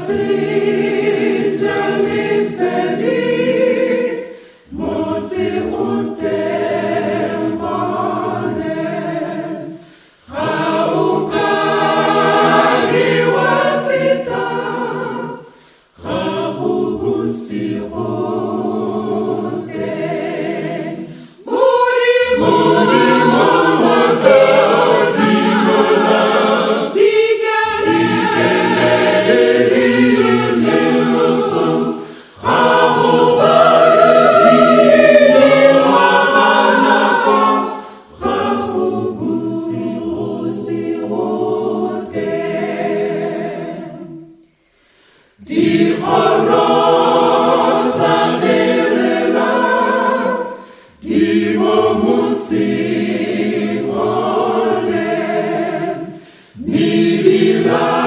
see. Welcome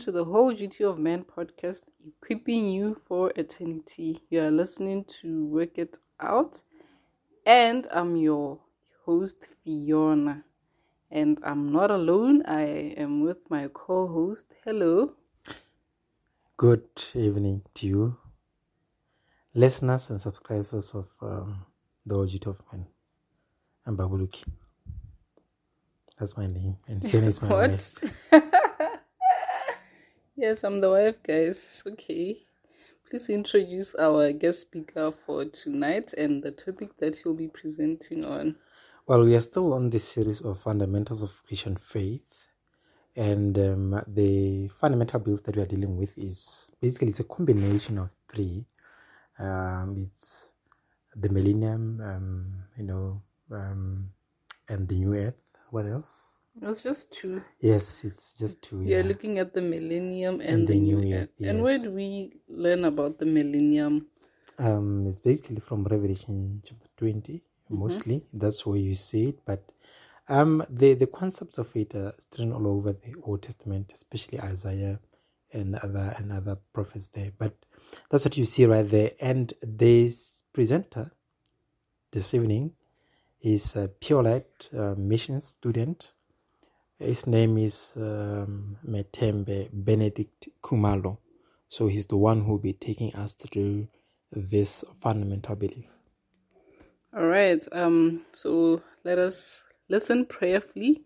to the Whole Duty of Man podcast, equipping you for eternity. You are listening to Work It Out, and I'm your host, Fiona. And I'm not alone, I am with my co host. Hello. Good evening to you, listeners and subscribers of um, the Whole Duty of Man. I'm Babuluki. That's my name, and Fiona is my what? Yes, I'm the wife, guys. Okay. Please introduce our guest speaker for tonight and the topic that he'll be presenting on. Well, we are still on this series of fundamentals of Christian faith. And um, the fundamental belief that we are dealing with is basically it's a combination of three. Um, it's the millennium, um, you know, um, and the new earth. What else? It's just two. Yes, it's just two. Yeah, looking at the millennium and, and the, the, new year. Yes. And where do we learn about the millennium? Um, it's basically from Revelation chapter 20, mm-hmm. mostly. That's where you see it. But um, the, the concepts of it are strewn all over the Old Testament, especially Isaiah and other and other prophets there. But that's what you see right there. And this presenter this evening is a Pure Light uh, mission student his name is um, Metembe Benedict Kumalo. So he's the one who will be taking us through this fundamental belief. All right. Um. So let us listen prayerfully,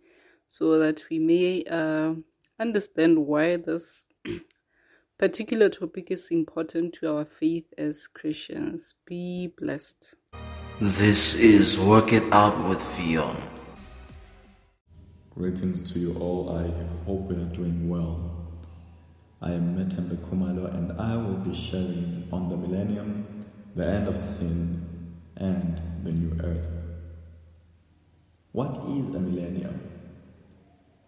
so that we may uh, understand why this particular topic is important to our faith as Christians. Be blessed. This is Work It Out with Fion. Greetings to you all. I hope you are doing well. I am Metembe Kumalo and I will be sharing on the millennium, the end of sin, and the new earth. What is a millennium?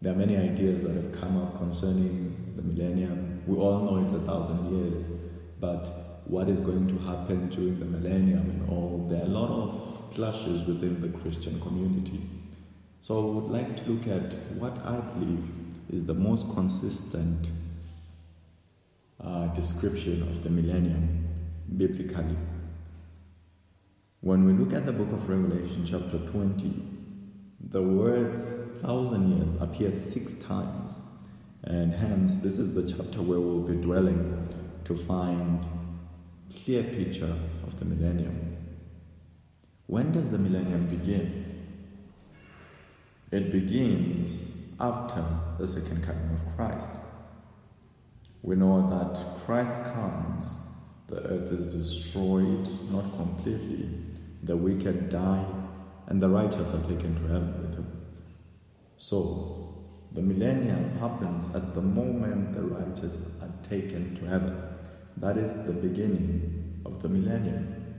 There are many ideas that have come up concerning the millennium. We all know it's a thousand years, but what is going to happen during the millennium and all? There are a lot of clashes within the Christian community. So I would like to look at what I believe is the most consistent uh, description of the millennium biblically. When we look at the book of Revelation, chapter 20, the words thousand years appear six times, and hence this is the chapter where we'll be dwelling to find clear picture of the millennium. When does the millennium begin? It begins after the second coming of Christ. We know that Christ comes, the earth is destroyed, not completely, the wicked die, and the righteous are taken to heaven with him. So, the millennium happens at the moment the righteous are taken to heaven. That is the beginning of the millennium.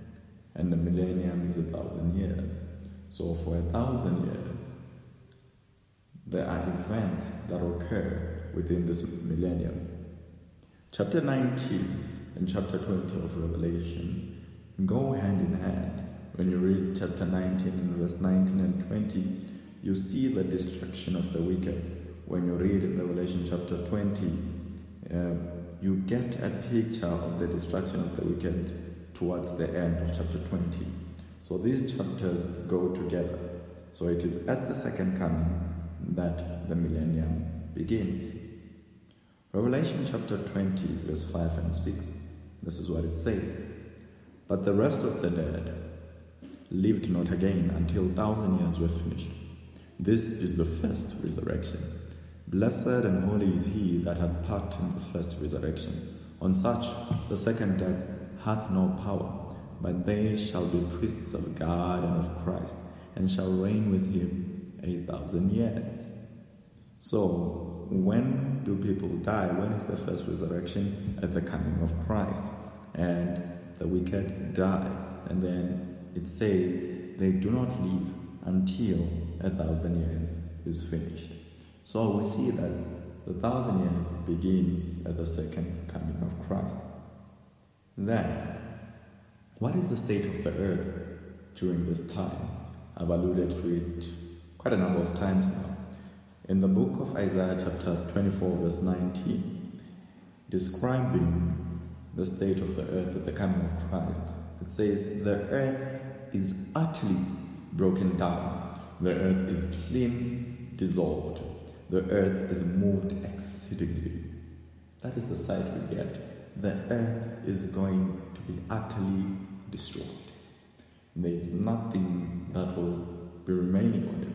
And the millennium is a thousand years. So, for a thousand years, there are events that occur within this millennium. Chapter 19 and chapter 20 of Revelation go hand in hand. When you read chapter 19 and verse 19 and 20, you see the destruction of the wicked. When you read Revelation chapter 20, uh, you get a picture of the destruction of the wicked towards the end of chapter 20. So these chapters go together. So it is at the second coming that the millennium begins. Revelation chapter 20, verse 5 and 6. This is what it says. But the rest of the dead lived not again until thousand years were finished. This is the first resurrection. Blessed and holy is he that hath part in the first resurrection. On such the second death hath no power, but they shall be priests of God and of Christ, and shall reign with him a thousand years. So, when do people die? When is the first resurrection? At the coming of Christ. And the wicked die. And then it says they do not live until a thousand years is finished. So we see that the thousand years begins at the second coming of Christ. Then, what is the state of the earth during this time? I've alluded to it quite a number of times now. In the book of Isaiah, chapter 24, verse 19, describing the state of the earth at the coming of Christ, it says, The earth is utterly broken down, the earth is clean, dissolved, the earth is moved exceedingly. That is the sight we get. The earth is going to be utterly destroyed. There is nothing that will be remaining on it.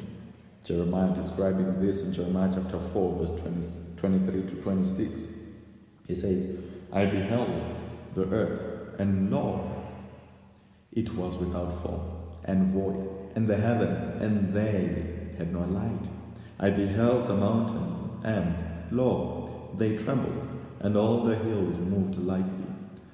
Jeremiah describing this in Jeremiah chapter 4, verse 20, 23 to 26. He says, I beheld the earth, and lo, it was without form and void, and the heavens, and they had no light. I beheld the mountains, and lo, they trembled, and all the hills moved lightly.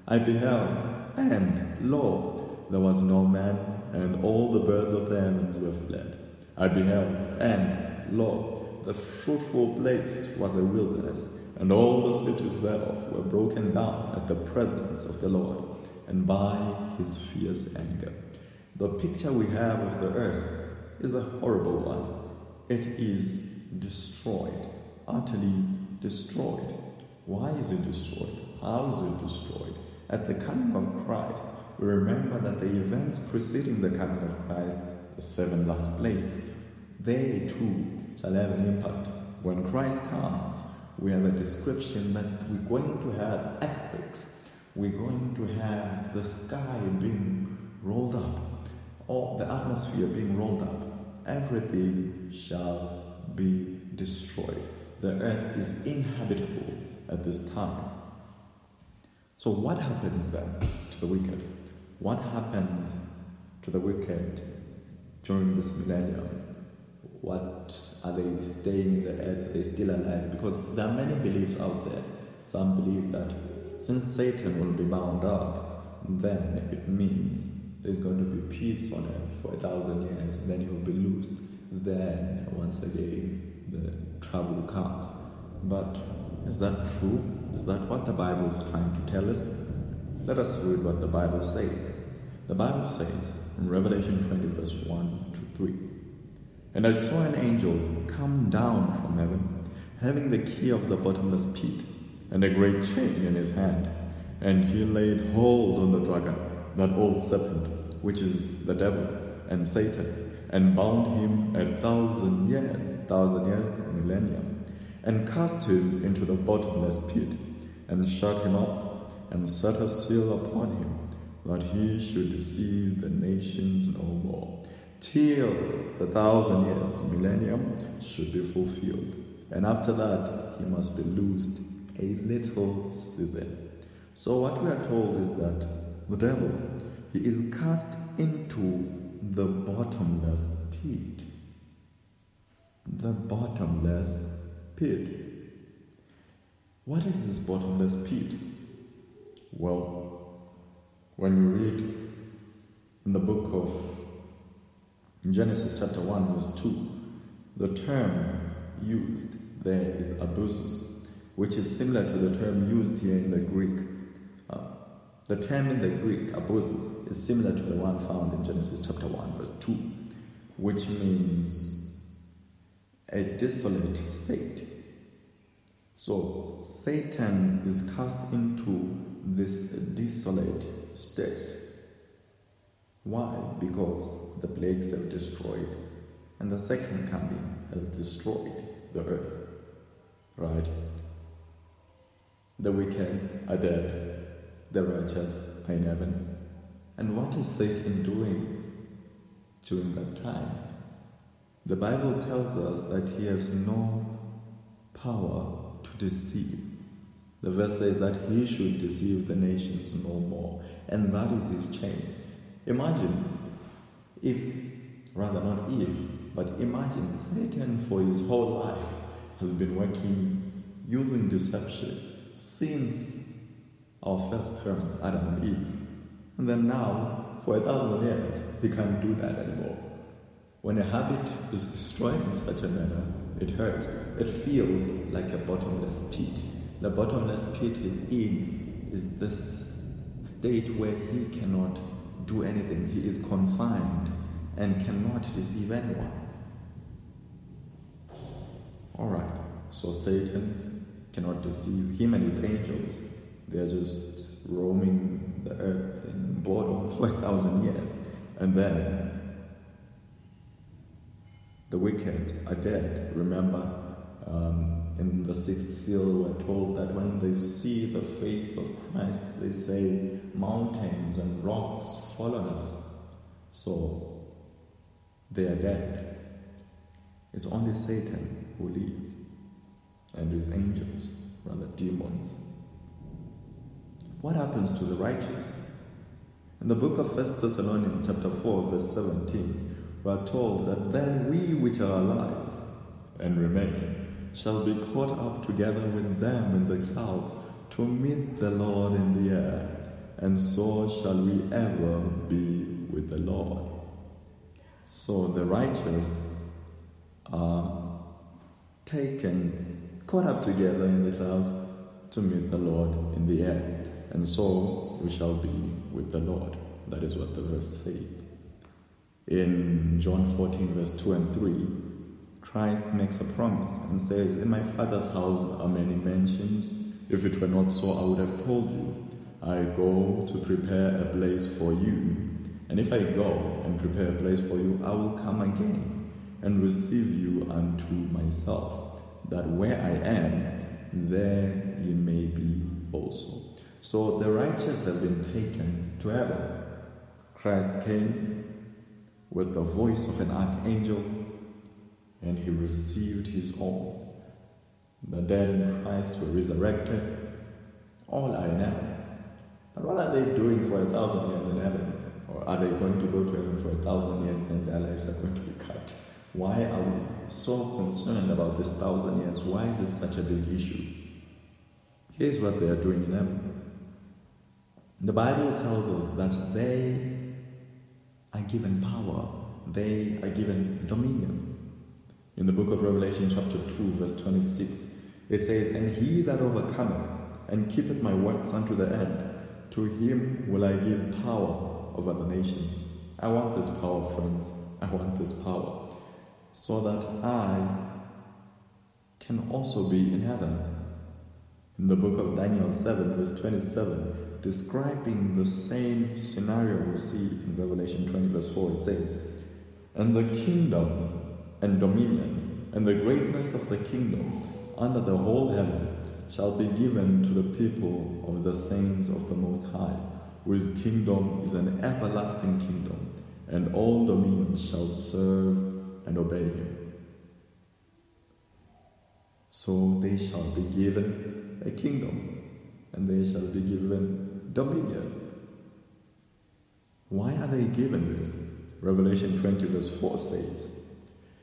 I beheld, and lo, there was no man, and all the birds of the heavens were fled. I beheld, and lo, the fruitful place was a wilderness, and all the cities thereof were broken down at the presence of the Lord, and by his fierce anger. The picture we have of the earth is a horrible one. It is destroyed, utterly destroyed. Why is it destroyed? How is it destroyed? At the coming of Christ, we remember that the events preceding the coming of Christ the seven last plagues, they too shall have an impact. When Christ comes, we have a description that we're going to have earthquakes, we're going to have the sky being rolled up, or the atmosphere being rolled up. Everything shall be destroyed. The earth is inhabitable at this time. So, what happens then to the wicked? What happens to the wicked during this millennium? What are they staying in the earth? Are they still alive? Because there are many beliefs out there. Some believe that since Satan will be bound up, then it means there's going to be peace on earth for a thousand years, and then he'll be loosed. Then, once again, the trouble comes. But is that true? Is that what the Bible is trying to tell us? Let us read what the Bible says. The Bible says in Revelation 20, verse 1 to 3 And I saw an angel come down from heaven, having the key of the bottomless pit and a great chain in his hand. And he laid hold on the dragon, that old serpent, which is the devil and Satan, and bound him a thousand years, thousand years, millennium, and cast him into the bottomless pit, and shut him up, and set a seal upon him, that he should deceive the nations no more, till the thousand years, millennium, should be fulfilled. And after that, he must be loosed a little season. So, what we are told is that the devil, he is cast into the bottomless pit. The bottomless pit. What is this bottomless pit? Well, when you read in the book of Genesis chapter 1, verse 2, the term used there is abusus, which is similar to the term used here in the Greek. Uh, the term in the Greek, abusus, is similar to the one found in Genesis chapter 1, verse 2, which means a desolate state. So, Satan is cast into this desolate state. Why? Because the plagues have destroyed, and the second coming has destroyed the earth. Right? The wicked are dead, the righteous are in heaven. And what is Satan doing during that time? The Bible tells us that he has no power to deceive. The verse says that he should deceive the nations no more, and that is his chain. Imagine if, rather not if, but imagine Satan for his whole life has been working using deception since our first parents, Adam and Eve. And then now, for a thousand years, he can't do that anymore. When a habit is destroyed in such a manner, it hurts. It feels like a bottomless pit. The bottomless pit is in is this state where he cannot do anything. He is confined and cannot deceive anyone. Alright, so Satan cannot deceive him and his angels. They're just roaming the earth in boredom for a thousand years. And then the wicked are dead. Remember, um, in the sixth seal, we're told that when they see the face of Christ, they say, Mountains and rocks fall on us. So they are dead. It's only Satan who lives, and his angels, rather demons. What happens to the righteous? In the book of 1 Thessalonians, chapter 4, verse 17, we are told that then we which are alive and remain shall be caught up together with them in the clouds to meet the Lord in the air, and so shall we ever be with the Lord. So the righteous are taken, caught up together in the clouds to meet the Lord in the air, and so we shall be with the Lord. That is what the verse says. In John 14, verse 2 and 3, Christ makes a promise and says, In my Father's house are many mansions. If it were not so, I would have told you. I go to prepare a place for you. And if I go and prepare a place for you, I will come again and receive you unto myself, that where I am, there ye may be also. So the righteous have been taken to heaven. Christ came with the voice of an archangel and he received his own. The dead in Christ were resurrected. All are in heaven. But what are they doing for a thousand years in heaven? Or are they going to go to heaven for a thousand years and their lives are going to be cut? Why are we so concerned about this thousand years? Why is it such a big issue? Here's what they are doing in heaven. The Bible tells us that they are given power, they are given dominion. In the book of Revelation, chapter 2, verse 26, it says, And he that overcometh and keepeth my works unto the end, to him will I give power over the nations. I want this power, friends. I want this power. So that I can also be in heaven. In the book of Daniel 7, verse 27, describing the same scenario we see in Revelation 20, verse 4, it says, And the kingdom and dominion and the greatness of the kingdom under the whole heaven shall be given to the people of the saints of the Most High, whose kingdom is an everlasting kingdom, and all dominions shall serve and obey him. So they shall be given a kingdom, and they shall be given dominion. Why are they given this? Revelation 20, verse 4 says,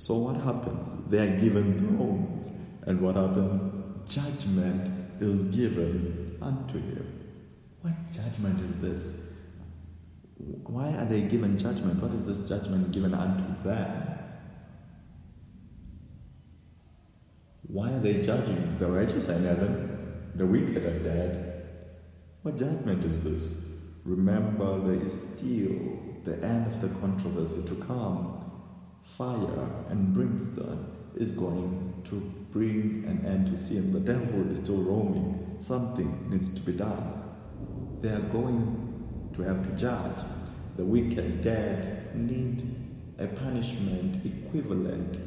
So what happens? They are given thrones, and what happens? Judgment is given unto him. What judgment is this? Why are they given judgment? What is this judgment given unto them? Why are they judging? The righteous are in heaven, the wicked are dead. What judgment is this? Remember, there is still the end of the controversy to come. Fire and brimstone is going to bring an end to sin. The devil is still roaming. Something needs to be done. They are going to have to judge. The wicked dead need a punishment equivalent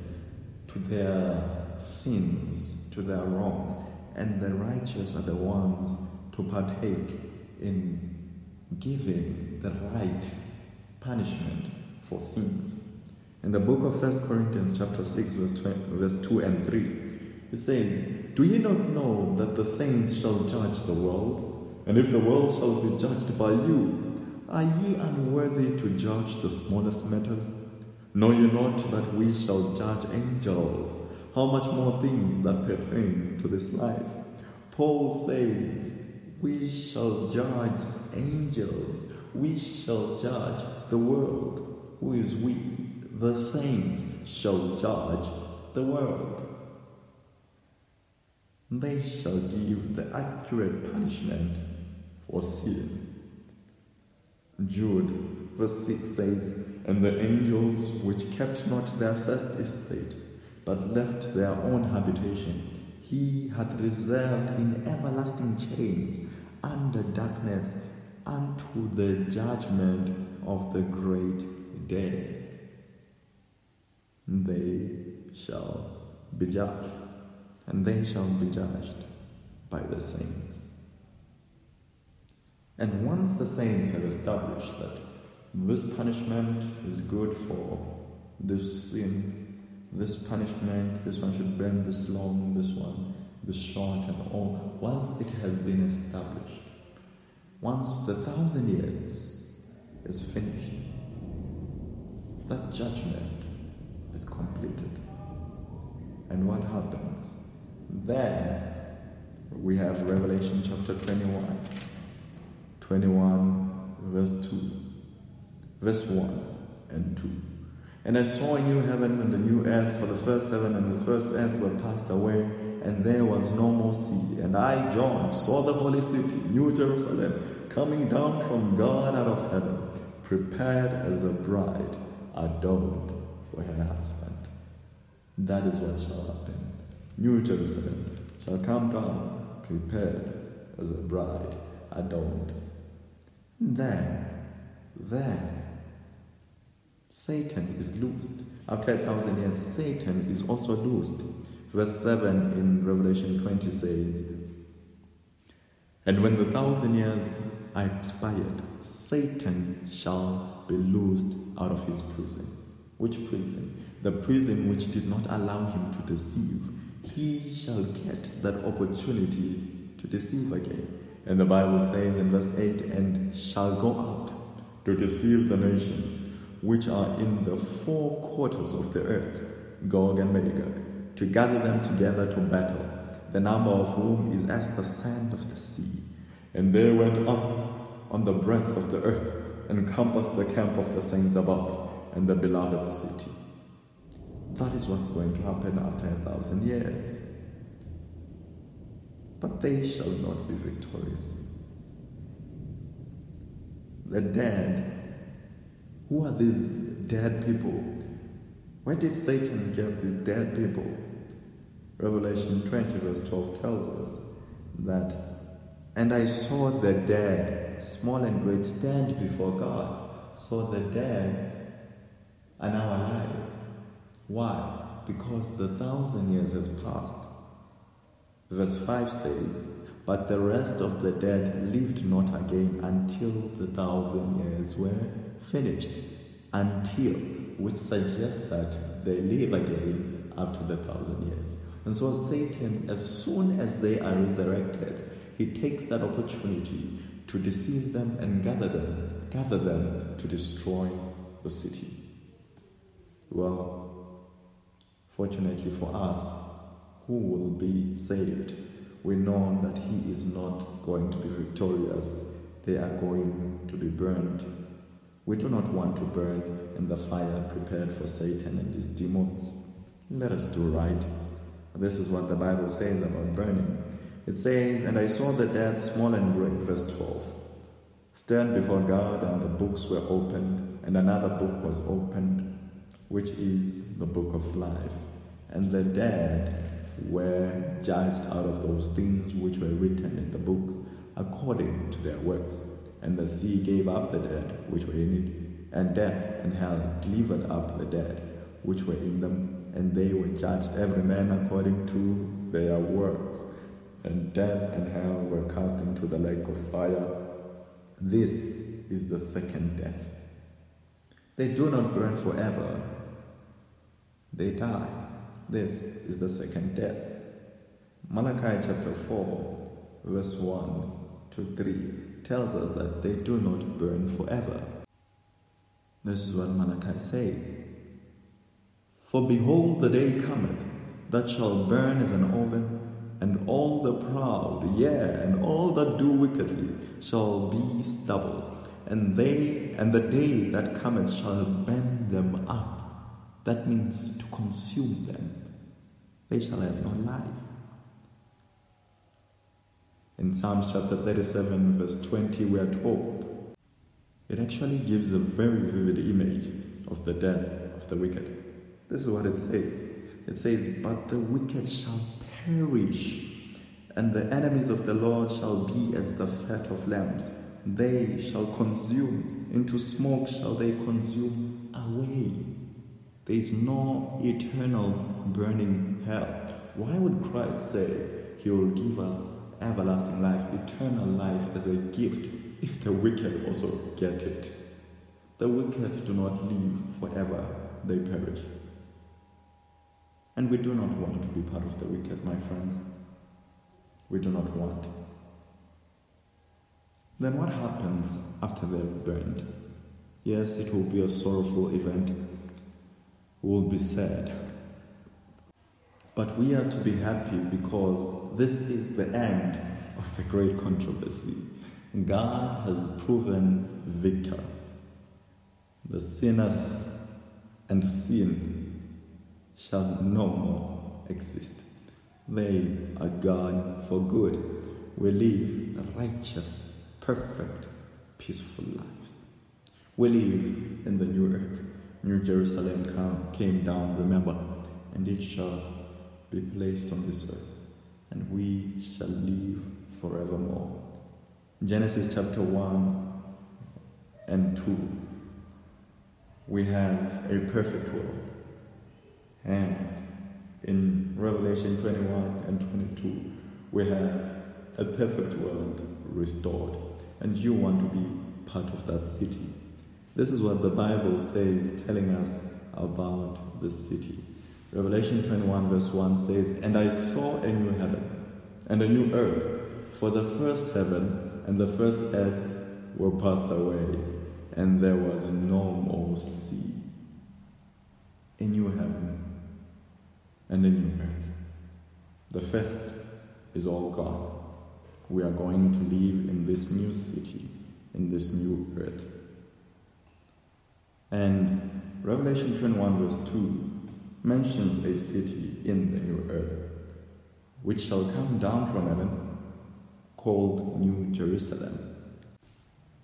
to their sins, to their wrongs. And the righteous are the ones to partake in giving the right punishment for sins. In the book of 1 Corinthians chapter 6 verse, 20, verse 2 and 3, it says, Do ye not know that the saints shall judge the world? And if the world shall be judged by you, are ye unworthy to judge the smallest matters? Know ye not that we shall judge angels? How much more things that pertain to this life? Paul says, We shall judge angels. We shall judge the world. Who is we? The saints shall judge the world. They shall give the accurate punishment for sin. Jude, verse 6 says, And the angels which kept not their first estate, but left their own habitation, he hath reserved in everlasting chains under darkness unto the judgment of the great day they shall be judged, and they shall be judged by the saints. And once the saints have established that this punishment is good for this sin, this punishment, this one should bend this long, this one this short, and all, once it has been established, once the thousand years is finished, that judgment is completed. And what happens? Then we have Revelation chapter 21, 21, verse 2, verse 1 and 2. And I saw a new heaven and a new earth, for the first heaven and the first earth were passed away, and there was no more sea. And I, John, saw the holy city, New Jerusalem, coming down from God out of heaven, prepared as a bride adorned for her husband. That is what shall happen. New Jerusalem shall come down prepared as a bride adorned. Then, then Satan is loosed. After a thousand years, Satan is also loosed. Verse 7 in Revelation 20 says, And when the thousand years are expired, Satan shall be loosed out of his prison. Which prison? The prison which did not allow him to deceive. He shall get that opportunity to deceive again. And the Bible says in verse 8, and shall go out to deceive the nations which are in the four quarters of the earth, Gog and Magog, to gather them together to battle, the number of whom is as the sand of the sea. And they went up on the breadth of the earth and compassed the camp of the saints about and the beloved city. That is what's going to happen after a thousand years. But they shall not be victorious. The dead who are these dead people? Where did Satan get these dead people? Revelation 20, verse 12 tells us that, and I saw the dead, small and great, stand before God. So the dead are now alive. Why? Because the thousand years has passed. Verse 5 says, But the rest of the dead lived not again until the thousand years were finished until, which suggests that they live again after the thousand years. And so Satan, as soon as they are resurrected, he takes that opportunity to deceive them and gather them, gather them to destroy the city. Well, fortunately for us, who will be saved, we know that he is not going to be victorious. They are going to be burned we do not want to burn in the fire prepared for Satan and his demons. Let us do right. This is what the Bible says about burning. It says, And I saw the dead, small and great, verse 12, stand before God, and the books were opened, and another book was opened, which is the book of life. And the dead were judged out of those things which were written in the books according to their works. And the sea gave up the dead which were in it, and death and hell delivered up the dead which were in them, and they were judged every man according to their works. And death and hell were cast into the lake of fire. This is the second death. They do not burn forever, they die. This is the second death. Malachi chapter 4, verse 1 to 3 tells us that they do not burn forever. This is what Malachi says. For behold, the day cometh that shall burn as an oven, and all the proud, yea, and all that do wickedly shall be stubble, and they and the day that cometh shall burn them up. That means to consume them. They shall have no life. In Psalms chapter 37, verse 20, we are told it actually gives a very vivid image of the death of the wicked. This is what it says it says, But the wicked shall perish, and the enemies of the Lord shall be as the fat of lambs. They shall consume, into smoke shall they consume away. There is no eternal burning hell. Why would Christ say he will give us everlasting life, eternal life as a gift, if the wicked also get it. The wicked do not live forever, they perish. And we do not want to be part of the wicked, my friends. We do not want. Then what happens after they've burned? Yes, it will be a sorrowful event. Will be sad. But we are to be happy because this is the end of the great controversy. God has proven victor. The sinners and sin shall no more exist. They are gone for good. We live righteous, perfect, peaceful lives. We live in the new earth. New Jerusalem came down, remember, and it shall be placed on this earth, and we shall live forevermore. Genesis chapter 1 and 2. we have a perfect world. And in Revelation 21 and 22, we have a perfect world restored. And you want to be part of that city. This is what the Bible says, telling us about the city. Revelation 21, verse 1 says, And I saw a new heaven and a new earth, for the first heaven and the first earth were passed away, and there was no more sea. A new heaven and a new earth. The first is all gone. We are going to live in this new city, in this new earth. And Revelation 21, verse 2 mentions a city in the new earth, which shall come down from heaven, called New Jerusalem.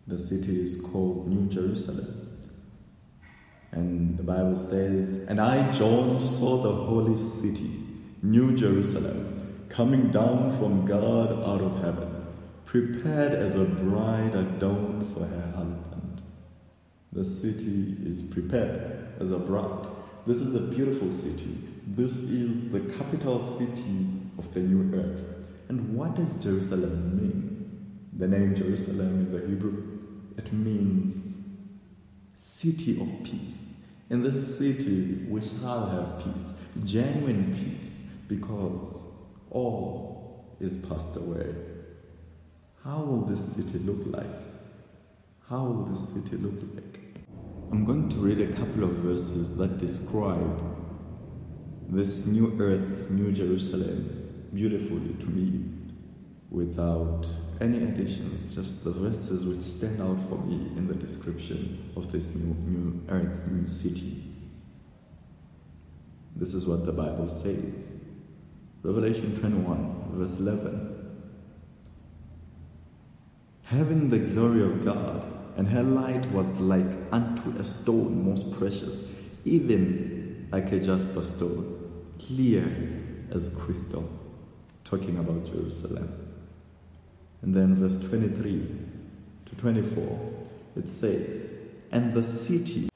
The city is called New Jerusalem. And the Bible says, And I, John, saw the holy city, New Jerusalem, coming down from God out of heaven, prepared as a bride adorned for her husband. The city is prepared as a bride. This is a beautiful city. This is the capital city of the new earth. And what does Jerusalem mean? The name Jerusalem in the Hebrew, it means city of peace. In this city, we shall have peace, genuine peace, because all is passed away. How will this city look like? How will this city look like? I'm going to read a couple of verses that describe this new earth, New Jerusalem, beautifully to me, without any additions, just the verses which stand out for me in the description of this new, new earth, new city. This is what the Bible says. Revelation 21, verse 11. Having the glory of God, and her light was like unto a stone most precious, even like a jasper stone, clear as crystal. Talking about Jerusalem. And then verse 23 to 24, it says, And the city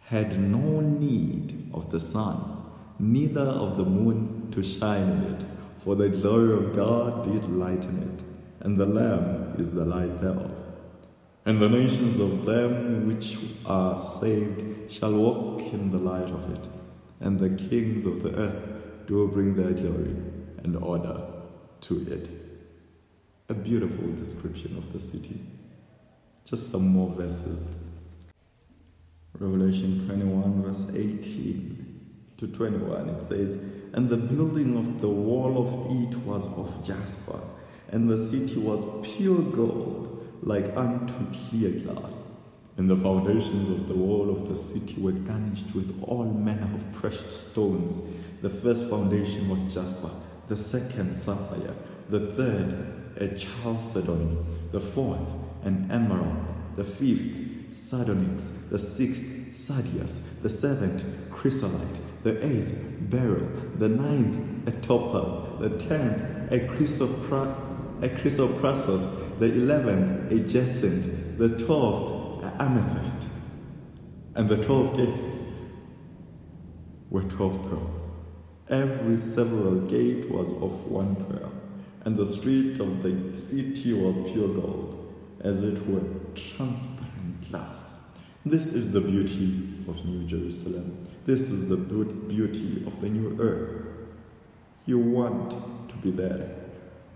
had no need of the sun, neither of the moon to shine in it, for the glory of God did lighten it, and the Lamb is the light thereof. And the nations of them which are saved shall walk in the light of it, and the kings of the earth do bring their glory and order to it a beautiful description of the city. Just some more verses. Revelation 21, verse 18 to 21, it says, And the building of the wall of it was of jasper, and the city was pure gold, like unto clear glass. And the foundations of the wall of the city were garnished with all manner of precious stones. The first foundation was jasper, the second sapphire, the third a chalcedony, the fourth an emerald, the fifth sardonyx, the sixth sardius, the seventh chrysolite, the eighth beryl, the ninth a topaz, the tenth a, a chrysoprasus, the eleventh a jacinth, the twelfth a amethyst, and the twelve gates were twelve pearls. Every several gate was of one pearl and the street of the city was pure gold, as it were transparent glass. This is the beauty of New Jerusalem. This is the beauty of the new earth. You want to be there,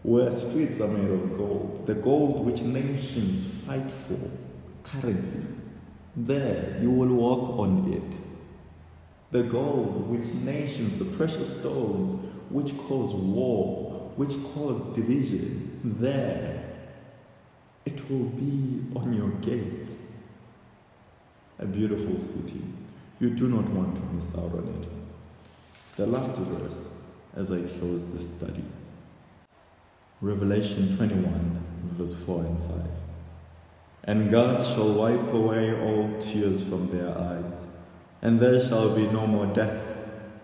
where streets are made of gold, the gold which nations fight for currently. There you will walk on it. The gold which nations, the precious stones which cause war, which cause division, there it will be on your gates. A beautiful city. You do not want to miss out on it. The last verse as I close this study Revelation 21, verse 4 and 5. And God shall wipe away all tears from their eyes, and there shall be no more death,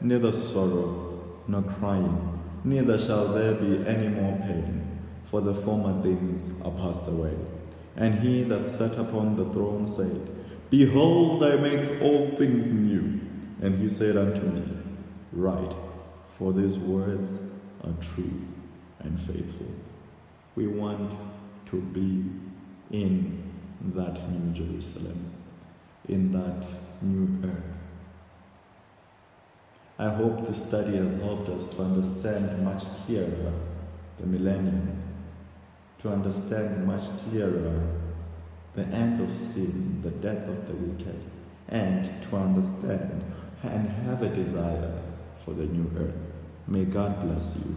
neither sorrow, nor crying neither shall there be any more pain, for the former things are passed away. And he that sat upon the throne said, Behold, I make all things new. And he said unto me, Write, for these words are true and faithful. We want to be in that new Jerusalem, in that new earth. I hope this study has helped us to understand much clearer the millennium, to understand much clearer the end of sin, the death of the wicked, and to understand and have a desire for the new earth. May God bless you.